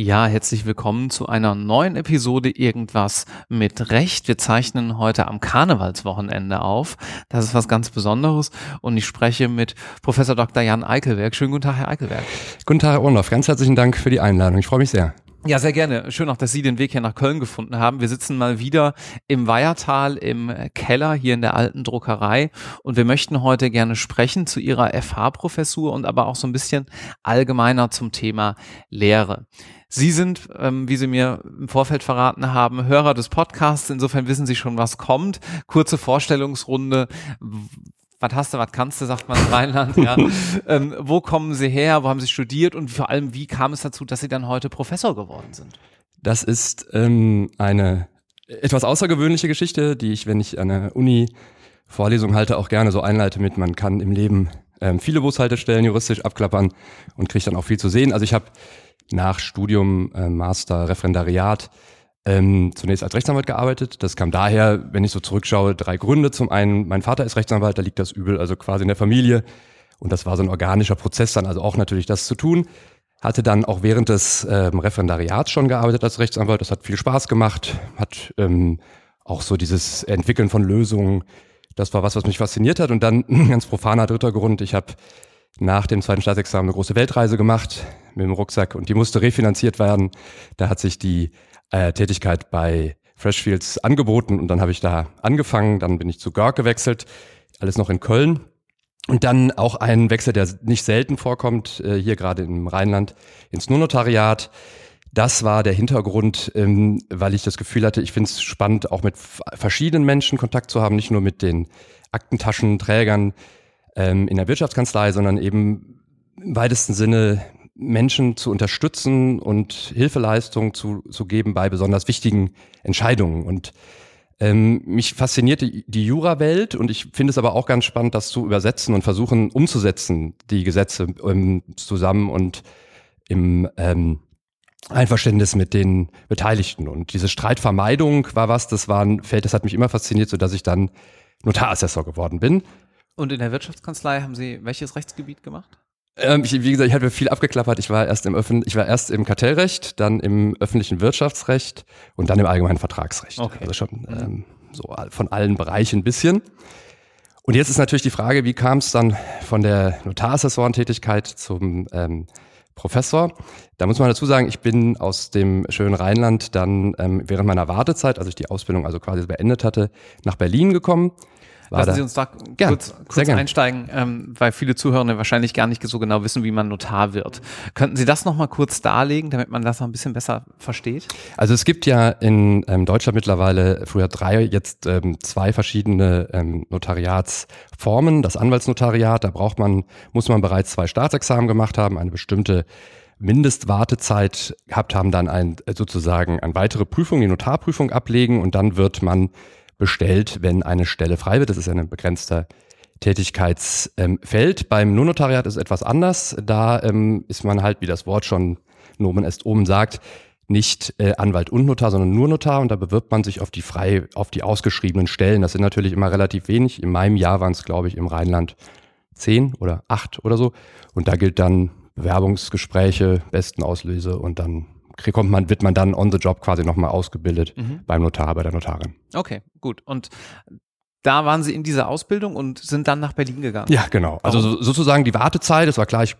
Ja, herzlich willkommen zu einer neuen Episode Irgendwas mit Recht. Wir zeichnen heute am Karnevalswochenende auf. Das ist was ganz Besonderes und ich spreche mit Professor Dr. Jan Eickelberg. Schönen guten Tag, Herr Eickelberg. Guten Tag, Herr Orloff. Ganz herzlichen Dank für die Einladung. Ich freue mich sehr. Ja, sehr gerne. Schön auch, dass Sie den Weg hier nach Köln gefunden haben. Wir sitzen mal wieder im Weihertal im Keller hier in der alten Druckerei und wir möchten heute gerne sprechen zu Ihrer FH-Professur und aber auch so ein bisschen allgemeiner zum Thema Lehre. Sie sind, ähm, wie Sie mir im Vorfeld verraten haben, Hörer des Podcasts. Insofern wissen Sie schon, was kommt. Kurze Vorstellungsrunde. Was hast du, was kannst du, sagt man in Rheinland. Ja. ähm, wo kommen Sie her? Wo haben Sie studiert? Und vor allem, wie kam es dazu, dass Sie dann heute Professor geworden sind? Das ist ähm, eine etwas außergewöhnliche Geschichte, die ich, wenn ich an der Uni Vorlesung halte, auch gerne so einleite mit, man kann im Leben ähm, viele Bushaltestellen juristisch abklappern und kriegt dann auch viel zu sehen. Also ich habe nach Studium, äh, Master, Referendariat ähm, zunächst als Rechtsanwalt gearbeitet. Das kam daher, wenn ich so zurückschaue, drei Gründe. Zum einen, mein Vater ist Rechtsanwalt, da liegt das Übel also quasi in der Familie. Und das war so ein organischer Prozess, dann also auch natürlich das zu tun. Hatte dann auch während des ähm, Referendariats schon gearbeitet als Rechtsanwalt. Das hat viel Spaß gemacht, hat ähm, auch so dieses Entwickeln von Lösungen. Das war was, was mich fasziniert hat. Und dann ganz profaner dritter Grund. Ich habe nach dem zweiten Staatsexamen eine große Weltreise gemacht mit dem Rucksack und die musste refinanziert werden. Da hat sich die äh, Tätigkeit bei Freshfields angeboten und dann habe ich da angefangen. Dann bin ich zu Görg gewechselt, alles noch in Köln. Und dann auch ein Wechsel, der nicht selten vorkommt, äh, hier gerade im Rheinland, ins Nurnotariat. Das war der Hintergrund, ähm, weil ich das Gefühl hatte, ich finde es spannend, auch mit verschiedenen Menschen Kontakt zu haben, nicht nur mit den Aktentaschenträgern, ähm, in der Wirtschaftskanzlei, sondern eben im weitesten Sinne Menschen zu unterstützen und Hilfeleistung zu, zu geben bei besonders wichtigen Entscheidungen. Und ähm, mich fasziniert die, die Jura-Welt und ich finde es aber auch ganz spannend, das zu übersetzen und versuchen umzusetzen, die Gesetze ähm, zusammen und im ähm, Einverständnis mit den Beteiligten. Und diese Streitvermeidung war was, das war ein Feld, das hat mich immer fasziniert, so dass ich dann Notarassessor geworden bin. Und in der Wirtschaftskanzlei haben Sie welches Rechtsgebiet gemacht? Ähm, ich, wie gesagt, ich hatte viel abgeklappert. Ich war erst im Öffn ich war erst im Kartellrecht, dann im öffentlichen Wirtschaftsrecht und dann im allgemeinen Vertragsrecht. Okay. Also schon mhm. ähm, so von allen Bereichen ein bisschen. Und jetzt ist natürlich die Frage, wie kam es dann von der Notarassessorentätigkeit zum ähm, Professor? Da muss man dazu sagen, ich bin aus dem schönen Rheinland dann ähm, während meiner Wartezeit, als ich die Ausbildung also quasi beendet hatte, nach Berlin gekommen Lassen Sie uns da gern, kurz, kurz einsteigen, ähm, weil viele Zuhörende wahrscheinlich gar nicht so genau wissen, wie man Notar wird. Könnten Sie das nochmal kurz darlegen, damit man das noch ein bisschen besser versteht? Also es gibt ja in ähm, Deutschland mittlerweile früher drei, jetzt ähm, zwei verschiedene ähm, Notariatsformen. Das Anwaltsnotariat, da braucht man, muss man bereits zwei Staatsexamen gemacht haben, eine bestimmte Mindestwartezeit gehabt haben, dann ein, sozusagen eine weitere Prüfung, die Notarprüfung ablegen und dann wird man bestellt, wenn eine Stelle frei wird. Das ist ein begrenzter Tätigkeitsfeld. Beim Nonnotariat ist es etwas anders. Da ähm, ist man halt, wie das Wort schon Nomen est oben sagt, nicht äh, Anwalt und Notar, sondern nur Notar und da bewirbt man sich auf die frei, auf die ausgeschriebenen Stellen. Das sind natürlich immer relativ wenig. In meinem Jahr waren es, glaube ich, im Rheinland zehn oder acht oder so. Und da gilt dann Bewerbungsgespräche, besten Auslöse und dann kommt man, wird man dann on the job quasi nochmal ausgebildet mhm. beim Notar, bei der Notarin. Okay, gut. Und da waren Sie in dieser Ausbildung und sind dann nach Berlin gegangen. Ja, genau. Also so, sozusagen die Wartezeit, es war klar, ich,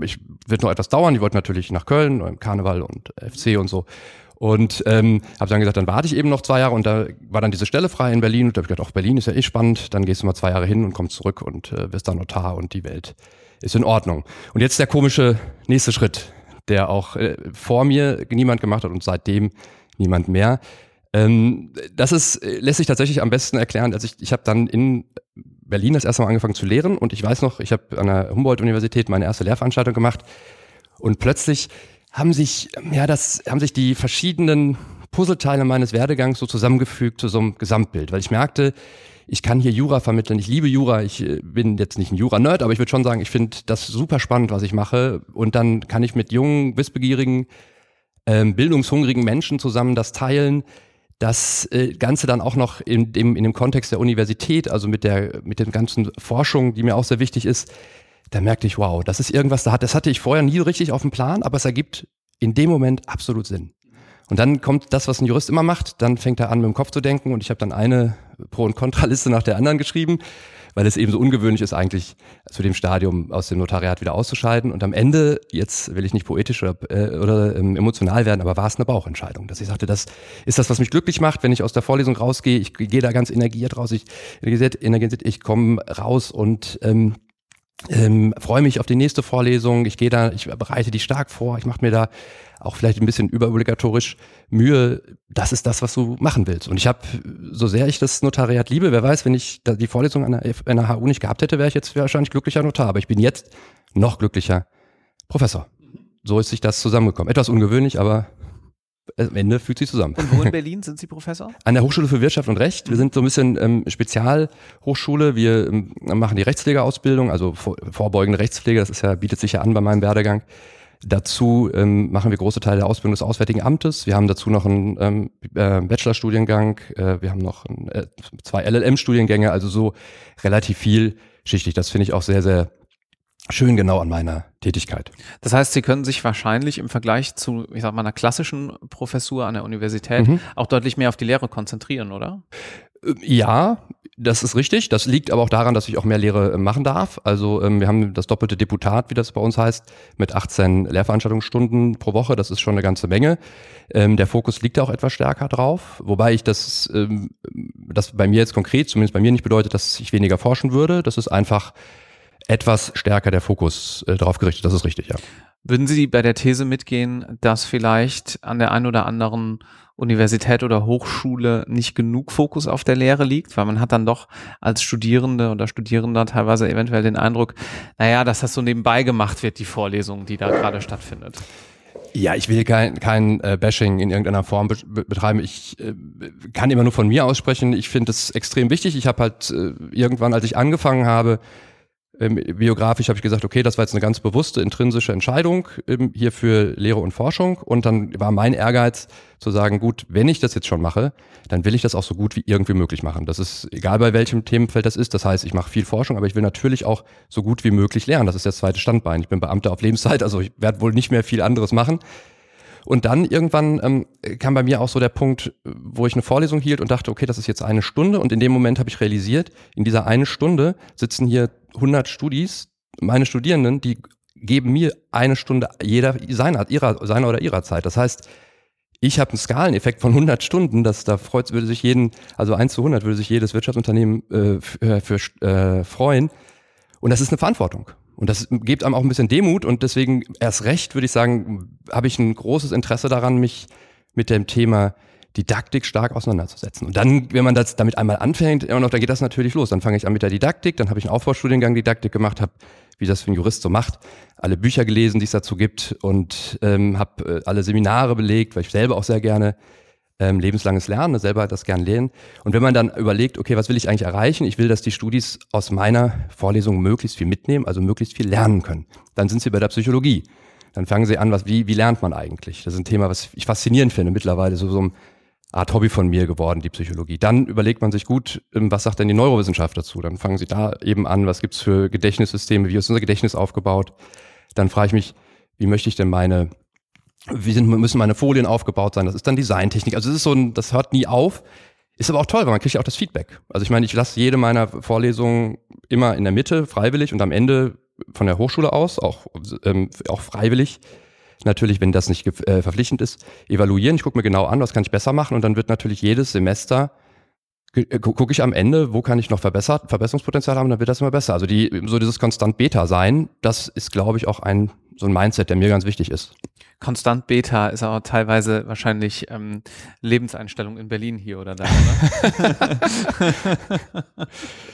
ich wird noch etwas dauern. Die wollten natürlich nach Köln, Karneval und FC und so. Und ähm, habe dann gesagt, dann warte ich eben noch zwei Jahre und da war dann diese Stelle frei in Berlin und da habe ich gedacht, auch Berlin ist ja eh spannend, dann gehst du mal zwei Jahre hin und kommst zurück und äh, wirst dann Notar und die Welt ist in Ordnung. Und jetzt der komische nächste Schritt der auch äh, vor mir niemand gemacht hat und seitdem niemand mehr. Ähm, das ist, äh, lässt sich tatsächlich am besten erklären. Also ich, ich habe dann in Berlin das erste Mal angefangen zu lehren und ich weiß noch, ich habe an der Humboldt-Universität meine erste Lehrveranstaltung gemacht und plötzlich haben sich, ja, das, haben sich die verschiedenen Puzzleteile meines Werdegangs so zusammengefügt zu so einem Gesamtbild, weil ich merkte, ich kann hier Jura vermitteln, ich liebe Jura, ich äh, bin jetzt nicht ein Jura-Nerd, aber ich würde schon sagen, ich finde das super spannend, was ich mache. Und dann kann ich mit jungen, wissbegierigen, ähm, bildungshungrigen Menschen zusammen das teilen. das äh, Ganze dann auch noch in dem, in dem Kontext der Universität, also mit der, mit den ganzen Forschung, die mir auch sehr wichtig ist, da merkte ich, wow, das ist irgendwas, da hat, das hatte ich vorher nie richtig auf dem Plan, aber es ergibt in dem Moment absolut Sinn. Und dann kommt das, was ein Jurist immer macht, dann fängt er an, mit dem Kopf zu denken und ich habe dann eine Pro- und Kontraliste nach der anderen geschrieben, weil es eben so ungewöhnlich ist, eigentlich zu dem Stadium aus dem Notariat wieder auszuscheiden. Und am Ende, jetzt will ich nicht poetisch oder, äh, oder ähm, emotional werden, aber war es eine Bauchentscheidung, dass ich sagte, das ist das, was mich glücklich macht, wenn ich aus der Vorlesung rausgehe. Ich gehe da ganz energiert raus, ich, energisiert, ich komme raus und ähm, ähm, freue mich auf die nächste Vorlesung. Ich gehe da, ich bereite die stark vor. Ich mache mir da auch vielleicht ein bisschen überobligatorisch Mühe. Das ist das, was du machen willst. Und ich habe, so sehr ich das Notariat liebe, wer weiß, wenn ich die Vorlesung an der, an der HU nicht gehabt hätte, wäre ich jetzt wahrscheinlich glücklicher Notar. Aber ich bin jetzt noch glücklicher Professor. So ist sich das zusammengekommen. Etwas ungewöhnlich, aber am Ende fügt sich zusammen. Und wo in Berlin sind Sie Professor? An der Hochschule für Wirtschaft und Recht. Wir sind so ein bisschen ähm, Spezialhochschule. Wir ähm, machen die Rechtspflegeausbildung, also vor, vorbeugende Rechtspflege. Das ist ja, bietet sich ja an bei meinem Werdegang. Dazu ähm, machen wir große Teile der Ausbildung des Auswärtigen Amtes. Wir haben dazu noch einen ähm, äh, Bachelorstudiengang. Äh, wir haben noch ein, äh, zwei LLM-Studiengänge, also so relativ vielschichtig. Das finde ich auch sehr, sehr schön genau an meiner Tätigkeit. Das heißt, Sie können sich wahrscheinlich im Vergleich zu, ich sag mal, einer klassischen Professur an der Universität mhm. auch deutlich mehr auf die Lehre konzentrieren, oder? Äh, ja, das ist richtig. Das liegt aber auch daran, dass ich auch mehr Lehre äh, machen darf. Also ähm, wir haben das doppelte Deputat, wie das bei uns heißt, mit 18 Lehrveranstaltungsstunden pro Woche. Das ist schon eine ganze Menge. Ähm, der Fokus liegt auch etwas stärker drauf, wobei ich das, ähm, das bei mir jetzt konkret, zumindest bei mir nicht bedeutet, dass ich weniger forschen würde. Das ist einfach etwas stärker der Fokus äh, darauf gerichtet. Das ist richtig, ja. Würden Sie bei der These mitgehen, dass vielleicht an der einen oder anderen Universität oder Hochschule nicht genug Fokus auf der Lehre liegt, weil man hat dann doch als Studierende oder Studierender teilweise eventuell den Eindruck, naja, dass das so nebenbei gemacht wird, die Vorlesung, die da gerade stattfindet. Ja, ich will kein, kein äh, Bashing in irgendeiner Form be betreiben. Ich äh, kann immer nur von mir aussprechen. Ich finde es extrem wichtig. Ich habe halt äh, irgendwann, als ich angefangen habe, ähm, biografisch habe ich gesagt, okay, das war jetzt eine ganz bewusste, intrinsische Entscheidung ähm, hier für Lehre und Forschung. Und dann war mein Ehrgeiz zu sagen, gut, wenn ich das jetzt schon mache, dann will ich das auch so gut wie irgendwie möglich machen. Das ist egal bei welchem Themenfeld das ist. Das heißt, ich mache viel Forschung, aber ich will natürlich auch so gut wie möglich lernen. Das ist das zweite Standbein. Ich bin Beamter auf Lebenszeit, also ich werde wohl nicht mehr viel anderes machen. Und dann irgendwann ähm, kam bei mir auch so der Punkt, wo ich eine Vorlesung hielt und dachte, okay, das ist jetzt eine Stunde. Und in dem Moment habe ich realisiert, in dieser eine Stunde sitzen hier 100 Studis, meine Studierenden, die geben mir eine Stunde jeder seiner, ihrer, seiner oder ihrer Zeit. Das heißt, ich habe einen Skaleneffekt von 100 Stunden, das da freut, würde sich jeden, also 1 zu 100 würde sich jedes Wirtschaftsunternehmen äh, für, für äh, freuen. Und das ist eine Verantwortung. Und das gibt einem auch ein bisschen Demut und deswegen erst recht, würde ich sagen, habe ich ein großes Interesse daran, mich mit dem Thema Didaktik stark auseinanderzusetzen. Und dann, wenn man das damit einmal anfängt, immer noch, dann geht das natürlich los. Dann fange ich an mit der Didaktik, dann habe ich einen Aufbaustudiengang Didaktik gemacht, habe, wie das für ein Jurist so macht, alle Bücher gelesen, die es dazu gibt und ähm, habe äh, alle Seminare belegt, weil ich selber auch sehr gerne ähm, lebenslanges Lernen, selber das gern lernen. Und wenn man dann überlegt, okay, was will ich eigentlich erreichen? Ich will, dass die Studis aus meiner Vorlesung möglichst viel mitnehmen, also möglichst viel lernen können. Dann sind sie bei der Psychologie. Dann fangen sie an, was, wie, wie lernt man eigentlich? Das ist ein Thema, was ich faszinierend finde mittlerweile, so, so ein Art Hobby von mir geworden, die Psychologie. Dann überlegt man sich gut, ähm, was sagt denn die Neurowissenschaft dazu? Dann fangen sie da eben an, was gibt's für Gedächtnissysteme, wie ist unser Gedächtnis aufgebaut? Dann frage ich mich, wie möchte ich denn meine, wie sind, müssen meine Folien aufgebaut sein? Das ist dann Designtechnik. Also es ist so ein, das hört nie auf. Ist aber auch toll, weil man kriegt ja auch das Feedback. Also ich meine, ich lasse jede meiner Vorlesungen immer in der Mitte freiwillig und am Ende von der Hochschule aus, auch, ähm, auch freiwillig, natürlich, wenn das nicht äh, verpflichtend ist, evaluieren. Ich gucke mir genau an, was kann ich besser machen und dann wird natürlich jedes Semester äh, gucke ich am Ende, wo kann ich noch verbessert, Verbesserungspotenzial haben, dann wird das immer besser. Also die, so dieses konstant Beta sein, das ist, glaube ich, auch ein so ein Mindset, der mir ganz wichtig ist. Konstant Beta ist aber teilweise wahrscheinlich ähm, Lebenseinstellung in Berlin hier oder da. Oder?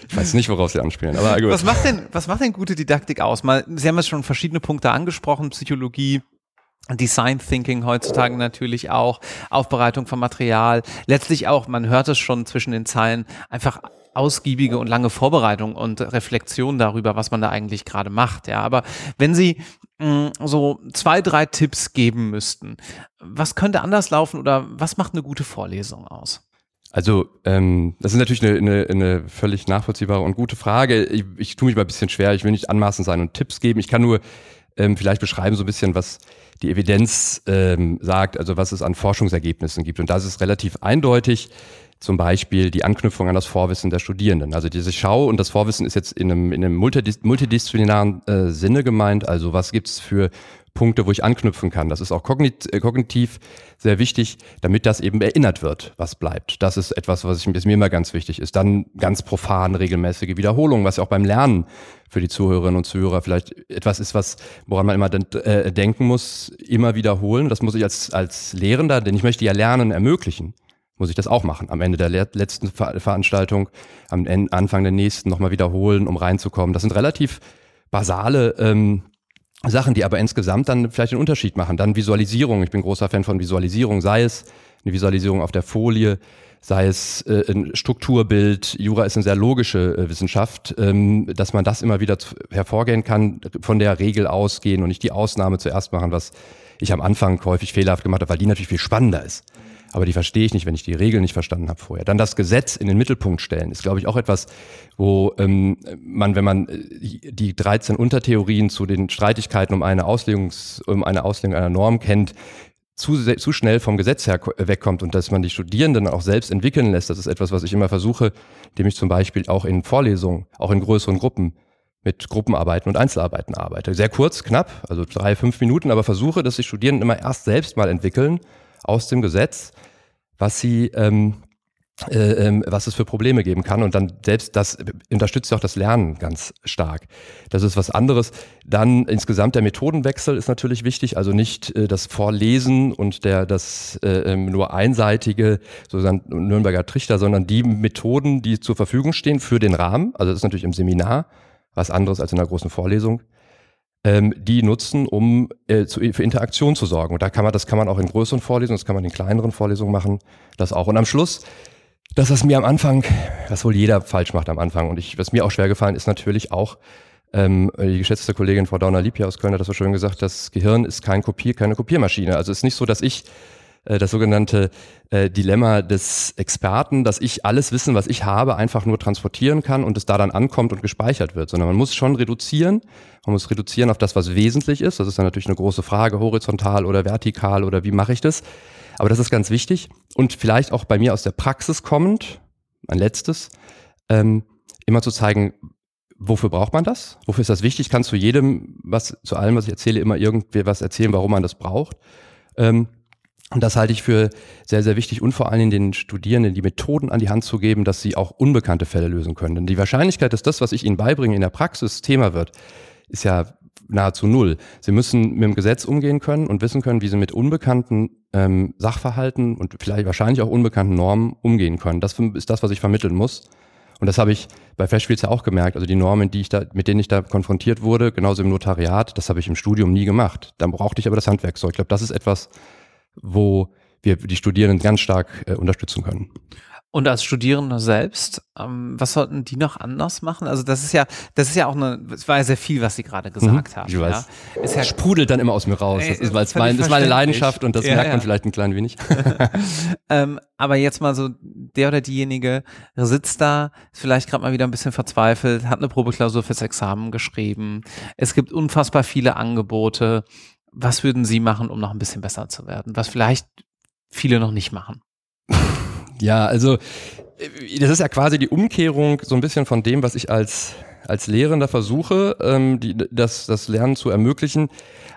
ich weiß nicht, worauf Sie anspielen, aber gut. Was macht denn, was macht denn gute Didaktik aus? Mal, Sie haben jetzt schon verschiedene Punkte angesprochen, Psychologie, Design Thinking heutzutage natürlich auch, Aufbereitung von Material, letztlich auch, man hört es schon zwischen den Zeilen, einfach ausgiebige und lange Vorbereitung und Reflexion darüber, was man da eigentlich gerade macht. Ja, aber wenn Sie mh, mm, so zwei, drei Tipps geben müssten, was könnte anders laufen oder was macht eine gute Vorlesung aus? Also ähm, das ist natürlich eine, eine, eine völlig nachvollziehbare und gute Frage. Ich, ich tue mich mal ein bisschen schwer. Ich will nicht anmaßend sein und Tipps geben. Ich kann nur ähm, vielleicht beschreiben so ein bisschen, was die Evidenz ähm, sagt, also was es an Forschungsergebnissen gibt. Und das ist relativ eindeutig. Zum Beispiel die Anknüpfung an das Vorwissen der Studierenden. Also diese Schau und das Vorwissen ist jetzt in einem, in einem multidisziplinären äh, Sinne gemeint. Also was gibt's für Punkte, wo ich anknüpfen kann. Das ist auch äh, kognitiv sehr wichtig, damit das eben erinnert wird, was bleibt. Das ist etwas, was, ich, was mir immer ganz wichtig ist. Dann ganz profan regelmäßige Wiederholung, was ja auch beim Lernen für die Zuhörerinnen und Zuhörer vielleicht etwas ist, was, woran man immer äh, denken muss, immer wiederholen. Das muss ich als, als Lehrender, denn ich möchte ja Lernen ermöglichen muss ich das auch machen. Am Ende der letzten Ver Veranstaltung, am Anfang der nächsten nochmal wiederholen, um reinzukommen. Das sind relativ basale ähm, Sachen, die aber insgesamt dann vielleicht einen Unterschied machen. Dann Visualisierung. Ich bin großer Fan von Visualisierung, sei es eine Visualisierung auf der Folie, sei es äh, ein Strukturbild. Jura ist eine sehr logische äh, Wissenschaft, ähm, dass man das immer wieder hervorgehen kann, von der Regel ausgehen und nicht die Ausnahme zuerst machen, was ich am Anfang häufig fehlerhaft gemacht habe, weil die natürlich viel spannender ist aber die verstehe ich nicht, wenn ich die Regeln nicht verstanden habe vorher. Dann das Gesetz in den Mittelpunkt stellen, ist, glaube ich, auch etwas, wo ähm, man, wenn man äh, die 13 Untertheorien zu den Streitigkeiten um eine, Auslegungs, um eine Auslegung einer Norm kennt, zu, zu schnell vom Gesetz her wegkommt und dass man die Studierenden auch selbst entwickeln lässt. Das ist etwas, was ich immer versuche, indem ich zum Beispiel auch in Vorlesungen, auch in größeren Gruppen mit Gruppenarbeiten und Einzelarbeiten arbeite. Sehr kurz, knapp, also drei, fünf Minuten, aber versuche, dass die Studierenden immer erst selbst mal entwickeln aus dem Gesetz, was sie ähm, äh, ähm, was es für Probleme geben kann. Und dann selbst das unterstützt auch das Lernen ganz stark. Das ist was anderes. Dann insgesamt der Methodenwechsel ist natürlich wichtig. Also nicht äh, das Vorlesen und der das äh, ähm, nur einseitige sozusagen Nürnberger Trichter, sondern die Methoden, die zur Verfügung stehen für den Rahmen. Also das ist natürlich im Seminar was anderes als in einer großen Vorlesung ähm, die nutzen, um äh, zu, für Interaktion zu sorgen. Und da kann man, das kann man auch in größeren Vorlesungen, das kann man in kleineren Vorlesungen machen, das auch. Und am Schluss, das, was mir am Anfang, was wohl jeder falsch macht am Anfang, und ich, was mir auch schwer gefallen ist, natürlich auch, ähm, die geschätzte Kollegin Frau Dauner-Liebja aus Köln hat das so schön gesagt, das Gehirn ist kein Kopier, keine Kopiermaschine. Also es ist nicht so, dass ich äh, das sogenannte äh, Dilemma des Experten, dass ich alles Wissen, was ich habe, einfach nur transportieren kann und es da dann ankommt und gespeichert wird, sondern man muss schon reduzieren. Man muss reduzieren auf das, was wesentlich ist. Das ist dann natürlich eine große Frage, horizontal oder vertikal oder wie mache ich das? Aber das ist ganz wichtig und vielleicht auch bei mir aus der Praxis kommend, ein letztes, ähm, immer zu zeigen, wofür braucht man das? Wofür ist das wichtig? Ich kann zu jedem, was, zu allem, was ich erzähle, immer irgendwie was erzählen, warum man das braucht. Ähm, und das halte ich für sehr, sehr wichtig und vor allen Dingen den Studierenden die Methoden an die Hand zu geben, dass sie auch unbekannte Fälle lösen können. Denn die Wahrscheinlichkeit, dass das, was ich ihnen beibringe, in der Praxis Thema wird, ist ja nahezu null. Sie müssen mit dem Gesetz umgehen können und wissen können, wie sie mit unbekannten ähm, Sachverhalten und vielleicht wahrscheinlich auch unbekannten Normen umgehen können. Das ist das, was ich vermitteln muss. Und das habe ich bei Festspiels ja auch gemerkt. Also die Normen, die ich da, mit denen ich da konfrontiert wurde, genauso im Notariat, das habe ich im Studium nie gemacht. Dann brauchte ich aber das Handwerkzeug. Ich glaube, das ist etwas, wo wir die Studierenden ganz stark äh, unterstützen können. Und als Studierende selbst, ähm, was sollten die noch anders machen? Also das ist ja, das ist ja auch eine, es war ja sehr viel, was Sie gerade gesagt mhm, haben. Ich weiß. Ja. Ist ja, sprudelt dann immer aus mir raus. Das ist, weil es mein, ist meine Leidenschaft und das ja, merkt man ja. vielleicht ein klein wenig. ähm, aber jetzt mal so, der oder diejenige sitzt da, ist vielleicht gerade mal wieder ein bisschen verzweifelt, hat eine Probeklausur fürs Examen geschrieben. Es gibt unfassbar viele Angebote was würden Sie machen, um noch ein bisschen besser zu werden? Was vielleicht viele noch nicht machen? Ja, also äh, das ist ja quasi die Umkehrung so ein bisschen von dem, was ich als als Lehrender versuche, ähm, die, das, das Lernen zu ermöglichen.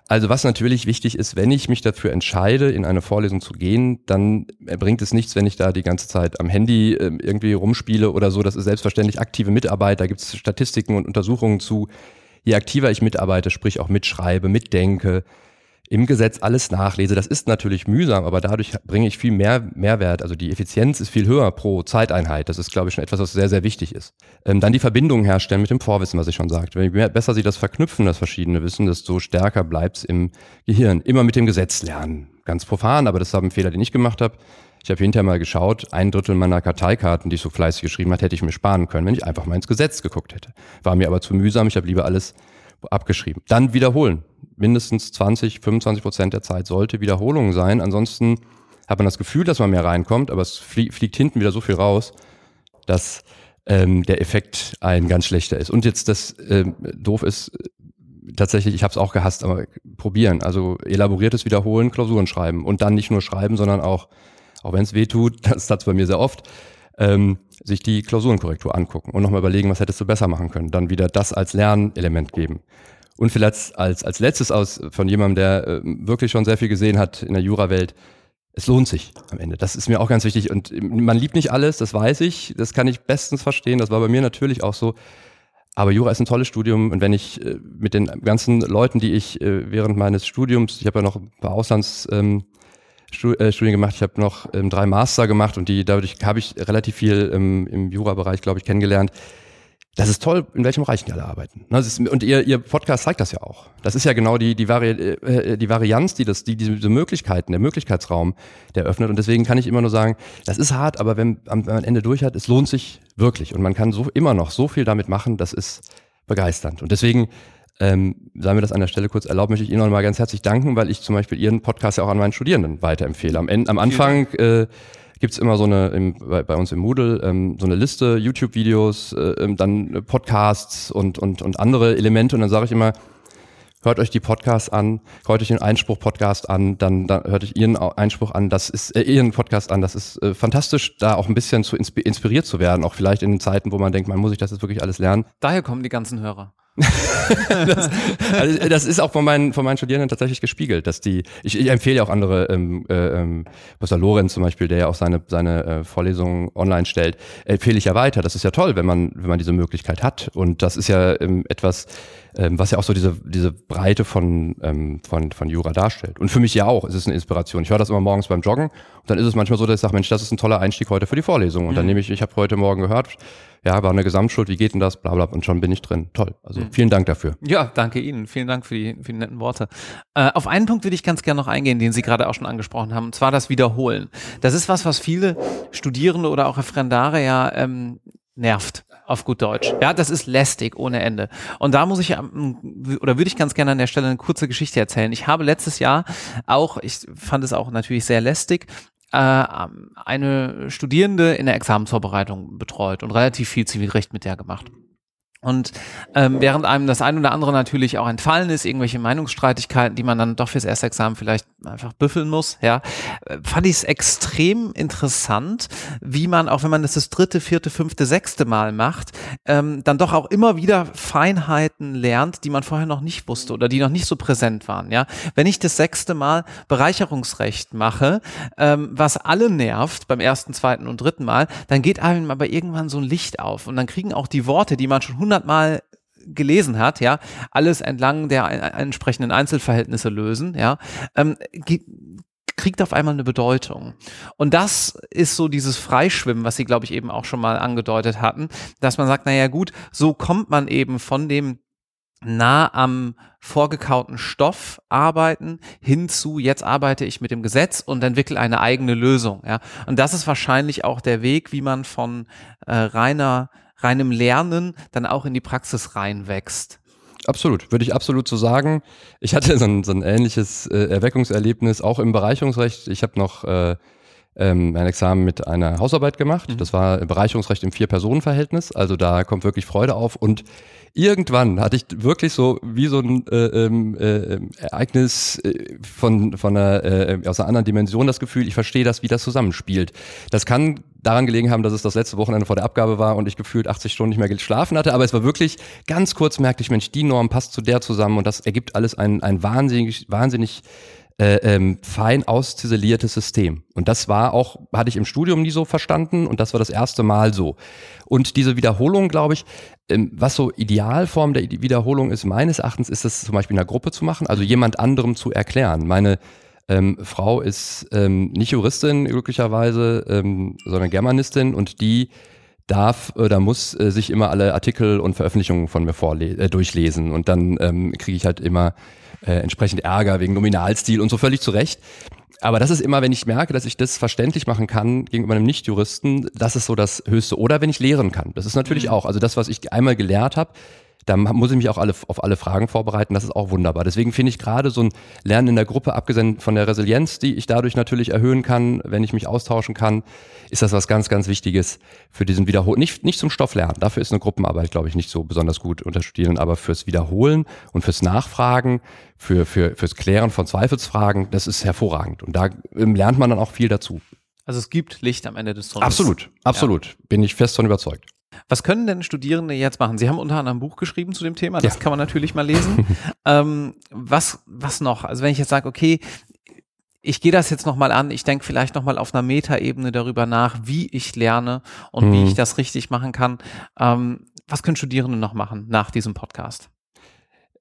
Also was natürlich wichtig ist, wenn ich mich dafür entscheide, in eine Vorlesung zu gehen, dann bringt es nichts, wenn ich da die ganze Zeit am Handy äh, irgendwie rumspiele oder so. Das ist selbstverständlich aktive Mitarbeit, da gibt es Statistiken und Untersuchungen zu. Je aktiver ich mitarbeite, sprich auch mitschreibe, mitdenke, im Gesetz alles nachlese. Das ist natürlich mühsam, aber dadurch bringe ich viel mehr Mehrwert. Also die Effizienz ist viel höher pro Zeiteinheit. Das ist, glaube ich, schon etwas, was sehr, sehr wichtig ist. Ähm, dann die Verbindungen herstellen mit dem Vorwissen, was ich schon sagte. Je besser Sie das verknüpfen, das verschiedene Wissen, desto stärker bleibt es im Gehirn. Immer mit dem Gesetz lernen. Ganz profan, aber das war ein Fehler, den ich gemacht habe. Ich habe hinterher mal geschaut, ein Drittel meiner Karteikarten, die ich so fleißig geschrieben hat, hätte ich mir sparen können, wenn ich einfach mal ins Gesetz geguckt hätte. War mir aber zu mühsam, ich habe lieber alles abgeschrieben. Dann wiederholen mindestens 20, 25 Prozent der Zeit sollte Wiederholung sein. Ansonsten hat man das Gefühl, dass man mehr reinkommt, aber es fliegt hinten wieder so viel raus, dass ähm, der Effekt ein ganz schlechter ist. Und jetzt das ähm, doof ist, tatsächlich, ich habe es auch gehasst, aber probieren. Also elaboriertes Wiederholen, Klausuren schreiben und dann nicht nur schreiben, sondern auch, auch wenn es weh tut, das hat's bei mir sehr oft, ähm, sich die Klausurenkorrektur angucken und nochmal überlegen, was hättest du besser machen können. Dann wieder das als Lernelement geben. Und vielleicht als, als letztes aus von jemandem, der äh, wirklich schon sehr viel gesehen hat in der Jurawelt, es lohnt sich am Ende. Das ist mir auch ganz wichtig. Und man liebt nicht alles, das weiß ich, das kann ich bestens verstehen. Das war bei mir natürlich auch so. Aber Jura ist ein tolles Studium und wenn ich äh, mit den ganzen Leuten, die ich äh, während meines Studiums, ich habe ja noch ein paar Auslandsstudien ähm, äh, gemacht, ich habe noch ähm, drei Master gemacht und die dadurch habe ich relativ viel ähm, im Jura-Bereich, glaube ich, kennengelernt das ist toll, in welchem Bereich die alle arbeiten. Ne, und ihr, ihr Podcast zeigt das ja auch. Das ist ja genau die, die, Vari äh, die Varianz, die das, die diese Möglichkeiten, der Möglichkeitsraum, der öffnet. Und deswegen kann ich immer nur sagen, das ist hart, aber wenn, wenn man am Ende durch hat, es lohnt sich wirklich. Und man kann so immer noch so viel damit machen, das ist begeisternd. Und deswegen, ähm, sei mir das an der Stelle kurz erlaubt, möchte ich Ihnen noch mal ganz herzlich danken, weil ich zum Beispiel Ihren Podcast ja auch an meinen Studierenden weiterempfehle. Am, Ende, am Anfang äh, gibt's immer so eine, im, bei, bei, uns im Moodle, ähm, so eine Liste, YouTube-Videos, äh, ähm, dann Podcasts und, und, und andere Elemente. Und dann sage ich immer, hört euch die Podcasts an, hört euch den Einspruch-Podcast an, dann, dann hört euch ihren Einspruch an, das ist, äh, ihren Podcast an, das ist äh, fantastisch, da auch ein bisschen zu inspiriert zu werden, auch vielleicht in den Zeiten, wo man denkt, man muss sich das jetzt wirklich alles lernen. Daher kommen die ganzen Hörer. Das, also das ist auch von meinen, von meinen Studierenden tatsächlich gespiegelt, dass die, ich, ich empfehle auch andere, ähm, äh, ähm, Professor Lorenz zum Beispiel, der ja auch seine, seine äh, Vorlesungen online stellt, empfehle ich ja weiter. Das ist ja toll, wenn man, wenn man diese Möglichkeit hat. Und das ist ja ähm, etwas, ähm, was ja auch so diese, diese Breite von, ähm, von, von Jura darstellt. Und für mich ja auch, es ist eine Inspiration. Ich höre das immer morgens beim Joggen und dann ist es manchmal so, dass ich sage, Mensch, das ist ein toller Einstieg heute für die Vorlesung. Und dann mhm. nehme ich, ich habe heute Morgen gehört, ja, war eine Gesamtschuld, wie geht denn das, bla bla, und schon bin ich drin. Toll. Also mhm. vielen Dank dafür. Ja, danke Ihnen. Vielen Dank für die, für die netten Worte. Äh, auf einen Punkt würde ich ganz gerne noch eingehen, den Sie gerade auch schon angesprochen haben, und zwar das Wiederholen. Das ist was, was viele Studierende oder auch Referendare ja ähm, nervt auf gut Deutsch. Ja, das ist lästig ohne Ende. Und da muss ich ähm, oder würde ich ganz gerne an der Stelle eine kurze Geschichte erzählen. Ich habe letztes Jahr auch, ich fand es auch natürlich sehr lästig, äh, eine Studierende in der Examensvorbereitung betreut und relativ viel Zivilrecht mit der gemacht. Und ähm, während einem das ein oder andere natürlich auch entfallen ist, irgendwelche Meinungsstreitigkeiten, die man dann doch fürs erste Examen vielleicht einfach büffeln muss, ja, fand ich es extrem interessant, wie man, auch wenn man das das dritte, vierte, fünfte, sechste Mal macht, ähm, dann doch auch immer wieder Feinheiten lernt, die man vorher noch nicht wusste oder die noch nicht so präsent waren. Ja, wenn ich das sechste Mal Bereicherungsrecht mache, ähm, was alle nervt beim ersten, zweiten und dritten Mal, dann geht einem aber irgendwann so ein Licht auf und dann kriegen auch die Worte, die man schon hundertmal gelesen hat, ja, alles entlang der entsprechenden Einzelverhältnisse lösen, ja, ähm, kriegt auf einmal eine Bedeutung. Und das ist so dieses Freischwimmen, was Sie, glaube ich, eben auch schon mal angedeutet hatten, dass man sagt, naja gut, so kommt man eben von dem nah am vorgekauten Stoff arbeiten hinzu, jetzt arbeite ich mit dem Gesetz und entwickle eine eigene Lösung. Ja. Und das ist wahrscheinlich auch der Weg, wie man von äh, reiner reinem Lernen dann auch in die Praxis reinwächst. Absolut, würde ich absolut so sagen. Ich hatte so ein, so ein ähnliches äh, Erweckungserlebnis auch im Bereicherungsrecht. Ich habe noch äh, ähm, ein Examen mit einer Hausarbeit gemacht. Mhm. Das war Bereicherungsrecht im Vier-Personen-Verhältnis. Also da kommt wirklich Freude auf. Und irgendwann hatte ich wirklich so wie so ein äh, ähm, äh, Ereignis äh, von, von einer, äh, aus einer anderen Dimension das Gefühl, ich verstehe das, wie das zusammenspielt. Das kann daran gelegen haben, dass es das letzte Wochenende vor der Abgabe war und ich gefühlt 80 Stunden nicht mehr geschlafen hatte. Aber es war wirklich ganz kurz merkte ich, Mensch, die Norm passt zu der zusammen und das ergibt alles ein, ein wahnsinnig, wahnsinnig äh, ähm, fein ausziseliertes System. Und das war auch, hatte ich im Studium nie so verstanden und das war das erste Mal so. Und diese Wiederholung, glaube ich, ähm, was so Idealform der Wiederholung ist, meines Erachtens, ist es zum Beispiel in einer Gruppe zu machen, also jemand anderem zu erklären. Meine ähm, Frau ist ähm, nicht Juristin, glücklicherweise, ähm, sondern Germanistin und die darf oder muss äh, sich immer alle Artikel und Veröffentlichungen von mir äh, durchlesen und dann ähm, kriege ich halt immer äh, entsprechend Ärger wegen Nominalstil und so völlig zurecht. Aber das ist immer, wenn ich merke, dass ich das verständlich machen kann gegenüber einem Nichtjuristen, das ist so das Höchste. Oder wenn ich lehren kann. Das ist natürlich mhm. auch, also das, was ich einmal gelehrt habe, da muss ich mich auch alle, auf alle Fragen vorbereiten. Das ist auch wunderbar. Deswegen finde ich gerade so ein Lernen in der Gruppe, abgesehen von der Resilienz, die ich dadurch natürlich erhöhen kann, wenn ich mich austauschen kann, ist das was ganz, ganz Wichtiges für diesen Wiederholen. Nicht, nicht zum Stofflernen. Dafür ist eine Gruppenarbeit, glaube ich, nicht so besonders gut unter Studierenden, aber fürs Wiederholen und fürs Nachfragen, für, für, fürs Klären von Zweifelsfragen, das ist hervorragend. Und da ähm, lernt man dann auch viel dazu. Also es gibt Licht am Ende des Tunnels. Absolut, absolut. Ja. Bin ich fest von überzeugt. Was können denn Studierende jetzt machen? Sie haben unter anderem ein Buch geschrieben zu dem Thema, das ja. kann man natürlich mal lesen. ähm, was, was noch? Also wenn ich jetzt sage, okay, ich gehe das jetzt nochmal an, ich denke vielleicht nochmal auf einer Metaebene darüber nach, wie ich lerne und mhm. wie ich das richtig machen kann. Ähm, was können Studierende noch machen nach diesem Podcast?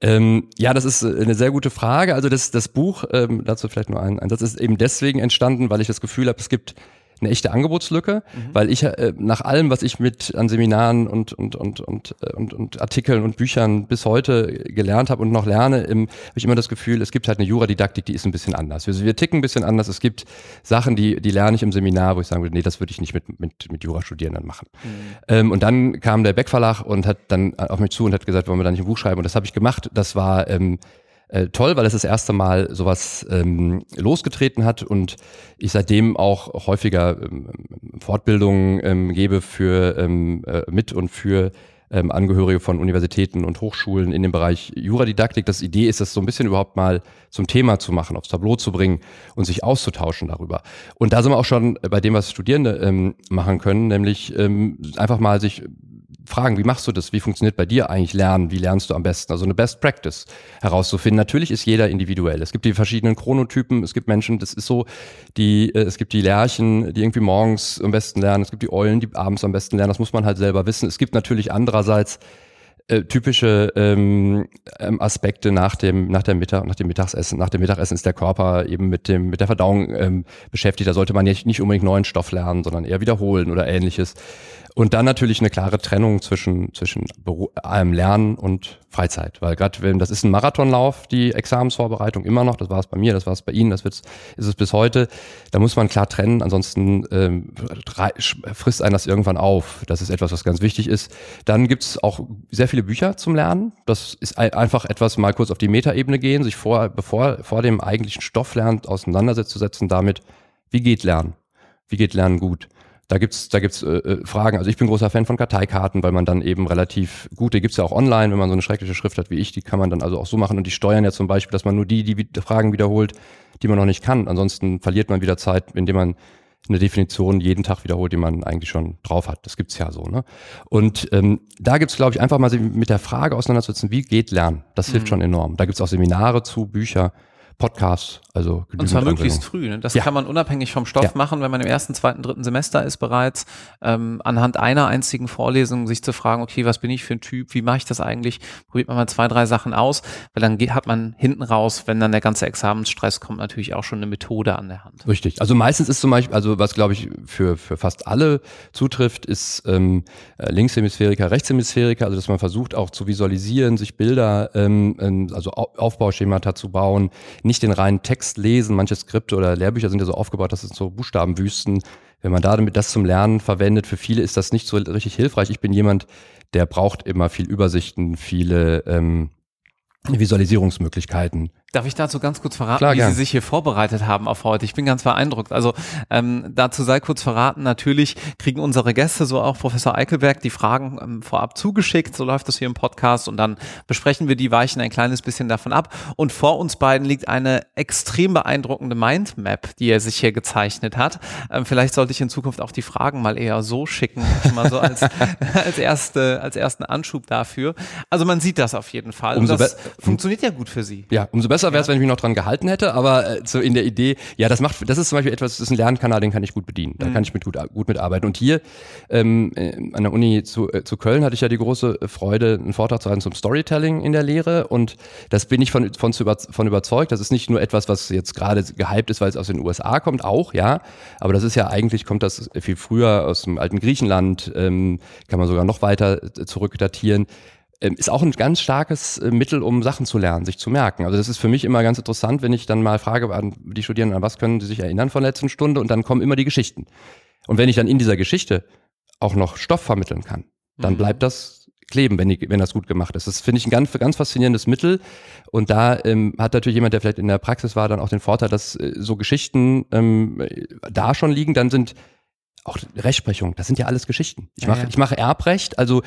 Ähm, ja, das ist eine sehr gute Frage. Also das, das Buch, ähm, dazu vielleicht nur ein, ein Satz, ist eben deswegen entstanden, weil ich das Gefühl habe, es gibt eine echte Angebotslücke, mhm. weil ich äh, nach allem, was ich mit an Seminaren und und und und äh, und, und Artikeln und Büchern bis heute gelernt habe und noch lerne, habe ich immer das Gefühl, es gibt halt eine Juradidaktik, die ist ein bisschen anders. Wir, wir ticken ein bisschen anders. Es gibt Sachen, die die lerne ich im Seminar, wo ich sagen würde, nee, das würde ich nicht mit mit mit Jurastudierenden machen. Mhm. Ähm, und dann kam der Beck Verlag und hat dann auf mich zu und hat gesagt, wollen wir da nicht ein Buch schreiben? Und das habe ich gemacht. Das war ähm, äh, toll, weil es das erste Mal sowas ähm, losgetreten hat und ich seitdem auch häufiger ähm, Fortbildungen ähm, gebe für ähm, äh, mit und für ähm, Angehörige von Universitäten und Hochschulen in dem Bereich Juradidaktik. Das Idee ist, das so ein bisschen überhaupt mal zum Thema zu machen, aufs Tableau zu bringen und sich auszutauschen darüber. Und da sind wir auch schon bei dem, was Studierende ähm, machen können, nämlich ähm, einfach mal sich fragen, wie machst du das? Wie funktioniert bei dir eigentlich Lernen? Wie lernst du am besten? Also eine Best Practice herauszufinden. Natürlich ist jeder individuell. Es gibt die verschiedenen Chronotypen. Es gibt Menschen, das ist so, die, äh, es gibt die Lerchen, die irgendwie morgens am besten lernen. Es gibt die Eulen, die abends am besten lernen. Das muss man halt selber wissen. Es gibt natürlich andererseits äh, typische ähm, ähm, Aspekte nach dem nach der Mittag nach dem Mittagessen nach dem Mittagessen ist der Körper eben mit dem mit der Verdauung ähm, beschäftigt da sollte man nicht, nicht unbedingt neuen Stoff lernen sondern eher wiederholen oder ähnliches und dann natürlich eine klare Trennung zwischen, zwischen allem Lernen und Freizeit. Weil gerade wenn das ist ein Marathonlauf, die Examensvorbereitung immer noch, das war es bei mir, das war es bei Ihnen, das wird's, ist es bis heute. Da muss man klar trennen, ansonsten ähm, frisst einen das irgendwann auf. Das ist etwas, was ganz wichtig ist. Dann gibt's auch sehr viele Bücher zum Lernen. Das ist einfach etwas, mal kurz auf die Metaebene gehen, sich vor, bevor vor dem eigentlichen Stoff lernt, auseinandersetzen damit, wie geht Lernen? Wie geht Lernen gut? Da gibt's da gibt's äh, äh, Fragen. Also ich bin großer Fan von Karteikarten, weil man dann eben relativ gut, die gibt's ja auch online, wenn man so eine schreckliche Schrift hat wie ich, die kann man dann also auch so machen und die steuern ja zum Beispiel, dass man nur die, die Fragen wiederholt, die man noch nicht kann. Ansonsten verliert man wieder Zeit, indem man eine Definition jeden Tag wiederholt, die man eigentlich schon drauf hat. Das gibt's ja so. Ne? Und ähm, da gibt's glaube ich, einfach mal mit der Frage auseinanderzusetzen, wie geht Lernen? Das hilft mhm. schon enorm. Da gibt's auch Seminare zu, Bücher. Podcasts, also Und zwar möglichst früh. Ne? Das ja. kann man unabhängig vom Stoff ja. machen, wenn man im ersten, zweiten, dritten Semester ist bereits, ähm, anhand einer einzigen Vorlesung sich zu fragen, okay, was bin ich für ein Typ, wie mache ich das eigentlich? Probiert man mal zwei, drei Sachen aus, weil dann geht, hat man hinten raus, wenn dann der ganze Examensstress kommt, natürlich auch schon eine Methode an der Hand. Richtig. Also meistens ist zum Beispiel, also was glaube ich für, für fast alle zutrifft, ist ähm, äh, Linkshemisphäriker, Rechtshemisphäriker, also dass man versucht auch zu visualisieren, sich Bilder, ähm, also Aufbauschemata zu bauen, nicht den reinen Text lesen. Manche Skripte oder Lehrbücher sind ja so aufgebaut, das sind so Buchstabenwüsten. Wenn man da damit das zum Lernen verwendet, für viele ist das nicht so richtig hilfreich. Ich bin jemand, der braucht immer viel Übersichten, viele ähm, Visualisierungsmöglichkeiten. Darf ich dazu ganz kurz verraten, Klar, wie gern. Sie sich hier vorbereitet haben auf heute? Ich bin ganz beeindruckt. Also ähm, dazu sei kurz verraten, natürlich kriegen unsere Gäste, so auch Professor Eichelberg, die Fragen ähm, vorab zugeschickt. So läuft das hier im Podcast und dann besprechen wir die, weichen ein kleines bisschen davon ab. Und vor uns beiden liegt eine extrem beeindruckende Mindmap, die er sich hier gezeichnet hat. Ähm, vielleicht sollte ich in Zukunft auch die Fragen mal eher so schicken, mal so als, als, erste, als ersten Anschub dafür. Also man sieht das auf jeden Fall. Umso und das funktioniert ja gut für Sie. Ja, umso besser besser wäre es, wenn ich mich noch dran gehalten hätte, aber äh, so in der Idee, ja, das macht, das ist zum Beispiel etwas, das ist ein Lernkanal, den kann ich gut bedienen. Da mhm. kann ich mit gut, gut mitarbeiten. Und hier ähm, äh, an der Uni zu, äh, zu Köln hatte ich ja die große Freude, einen Vortrag zu halten zum Storytelling in der Lehre. Und das bin ich von, von, von überzeugt. Das ist nicht nur etwas, was jetzt gerade gehypt ist, weil es aus den USA kommt, auch, ja. Aber das ist ja eigentlich, kommt das viel früher aus dem alten Griechenland, ähm, kann man sogar noch weiter äh, zurückdatieren ist auch ein ganz starkes äh, Mittel, um Sachen zu lernen, sich zu merken. Also das ist für mich immer ganz interessant, wenn ich dann mal frage an die Studierenden, an was können sie sich erinnern von der letzten Stunde und dann kommen immer die Geschichten. Und wenn ich dann in dieser Geschichte auch noch Stoff vermitteln kann, dann mhm. bleibt das kleben, wenn, die, wenn das gut gemacht ist. Das finde ich ein ganz, ganz faszinierendes Mittel. Und da ähm, hat natürlich jemand, der vielleicht in der Praxis war, dann auch den Vorteil, dass äh, so Geschichten ähm, da schon liegen, dann sind auch Rechtsprechung, das sind ja alles Geschichten. Ich mache, ja, ja. ich mache Erbrecht, also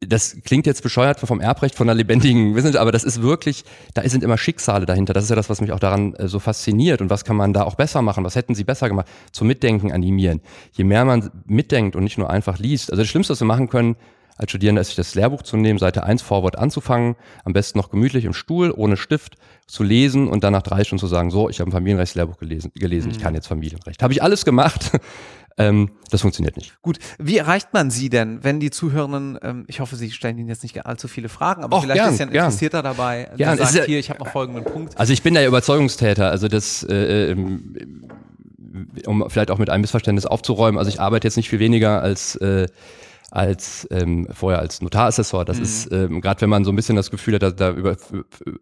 das klingt jetzt bescheuert vom Erbrecht von einer lebendigen Wissenschaft, aber das ist wirklich, da sind immer Schicksale dahinter. Das ist ja das, was mich auch daran äh, so fasziniert und was kann man da auch besser machen? Was hätten Sie besser gemacht? Zum Mitdenken animieren. Je mehr man mitdenkt und nicht nur einfach liest. Also das Schlimmste, was wir machen können als Studierender, ist sich das Lehrbuch zu nehmen, Seite 1 Vorwort anzufangen, am besten noch gemütlich im Stuhl, ohne Stift zu lesen und dann nach drei Stunden zu sagen, so, ich habe ein Familienrechtslehrbuch gelesen, gelesen mhm. ich kann jetzt Familienrecht. Habe ich alles gemacht. Ähm, das funktioniert nicht. Gut, wie erreicht man Sie denn, wenn die Zuhörenden, ähm, ich hoffe, Sie stellen Ihnen jetzt nicht allzu viele Fragen, aber Och, vielleicht gern, ist ja ein gern. Interessierter dabei, der sagt, ja, hier, ich habe noch folgenden Punkt. Also ich bin der Überzeugungstäter, also das, äh, ähm, um vielleicht auch mit einem Missverständnis aufzuräumen, also ich arbeite jetzt nicht viel weniger als äh, als ähm, vorher als Notarassessor. Das mhm. ist ähm, gerade, wenn man so ein bisschen das Gefühl hat, da, da über,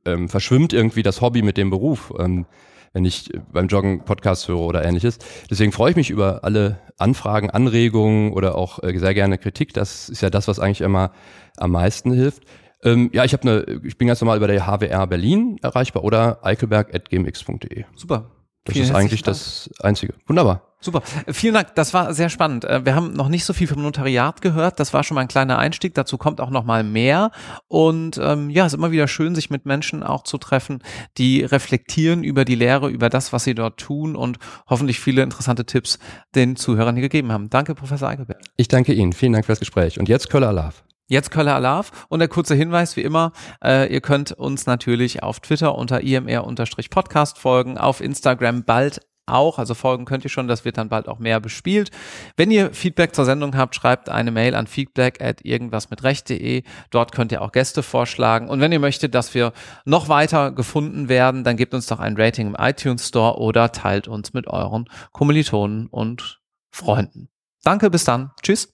ähm, verschwimmt irgendwie das Hobby mit dem Beruf. Ähm, wenn ich beim Joggen Podcast höre oder ähnliches. Deswegen freue ich mich über alle Anfragen, Anregungen oder auch äh, sehr gerne Kritik. Das ist ja das, was eigentlich immer am meisten hilft. Ähm, ja, ich habe eine, ich bin ganz normal über der HWR Berlin erreichbar oder eichelberg.gmx.de. Super. Das Vielen ist eigentlich das Einzige. Wunderbar. Super. Vielen Dank. Das war sehr spannend. Äh, wir haben noch nicht so viel vom Notariat gehört. Das war schon mal ein kleiner Einstieg. Dazu kommt auch noch mal mehr. Und ähm, ja, es ist immer wieder schön, sich mit Menschen auch zu treffen, die reflektieren über die Lehre, über das, was sie dort tun und hoffentlich viele interessante Tipps den Zuhörern hier gegeben haben. Danke, Professor Eichelberg. Ich danke Ihnen. Vielen Dank für das Gespräch. Und jetzt Köller Alarv. Jetzt Köller Alarv und der kurze Hinweis wie immer, äh, ihr könnt uns natürlich auf Twitter unter imr-podcast folgen, auf Instagram bald auch, also folgen könnt ihr schon, das wird dann bald auch mehr bespielt. Wenn ihr Feedback zur Sendung habt, schreibt eine Mail an feedback at irgendwasmitrecht.de. Dort könnt ihr auch Gäste vorschlagen. Und wenn ihr möchtet, dass wir noch weiter gefunden werden, dann gebt uns doch ein Rating im iTunes Store oder teilt uns mit euren Kommilitonen und Freunden. Danke, bis dann. Tschüss.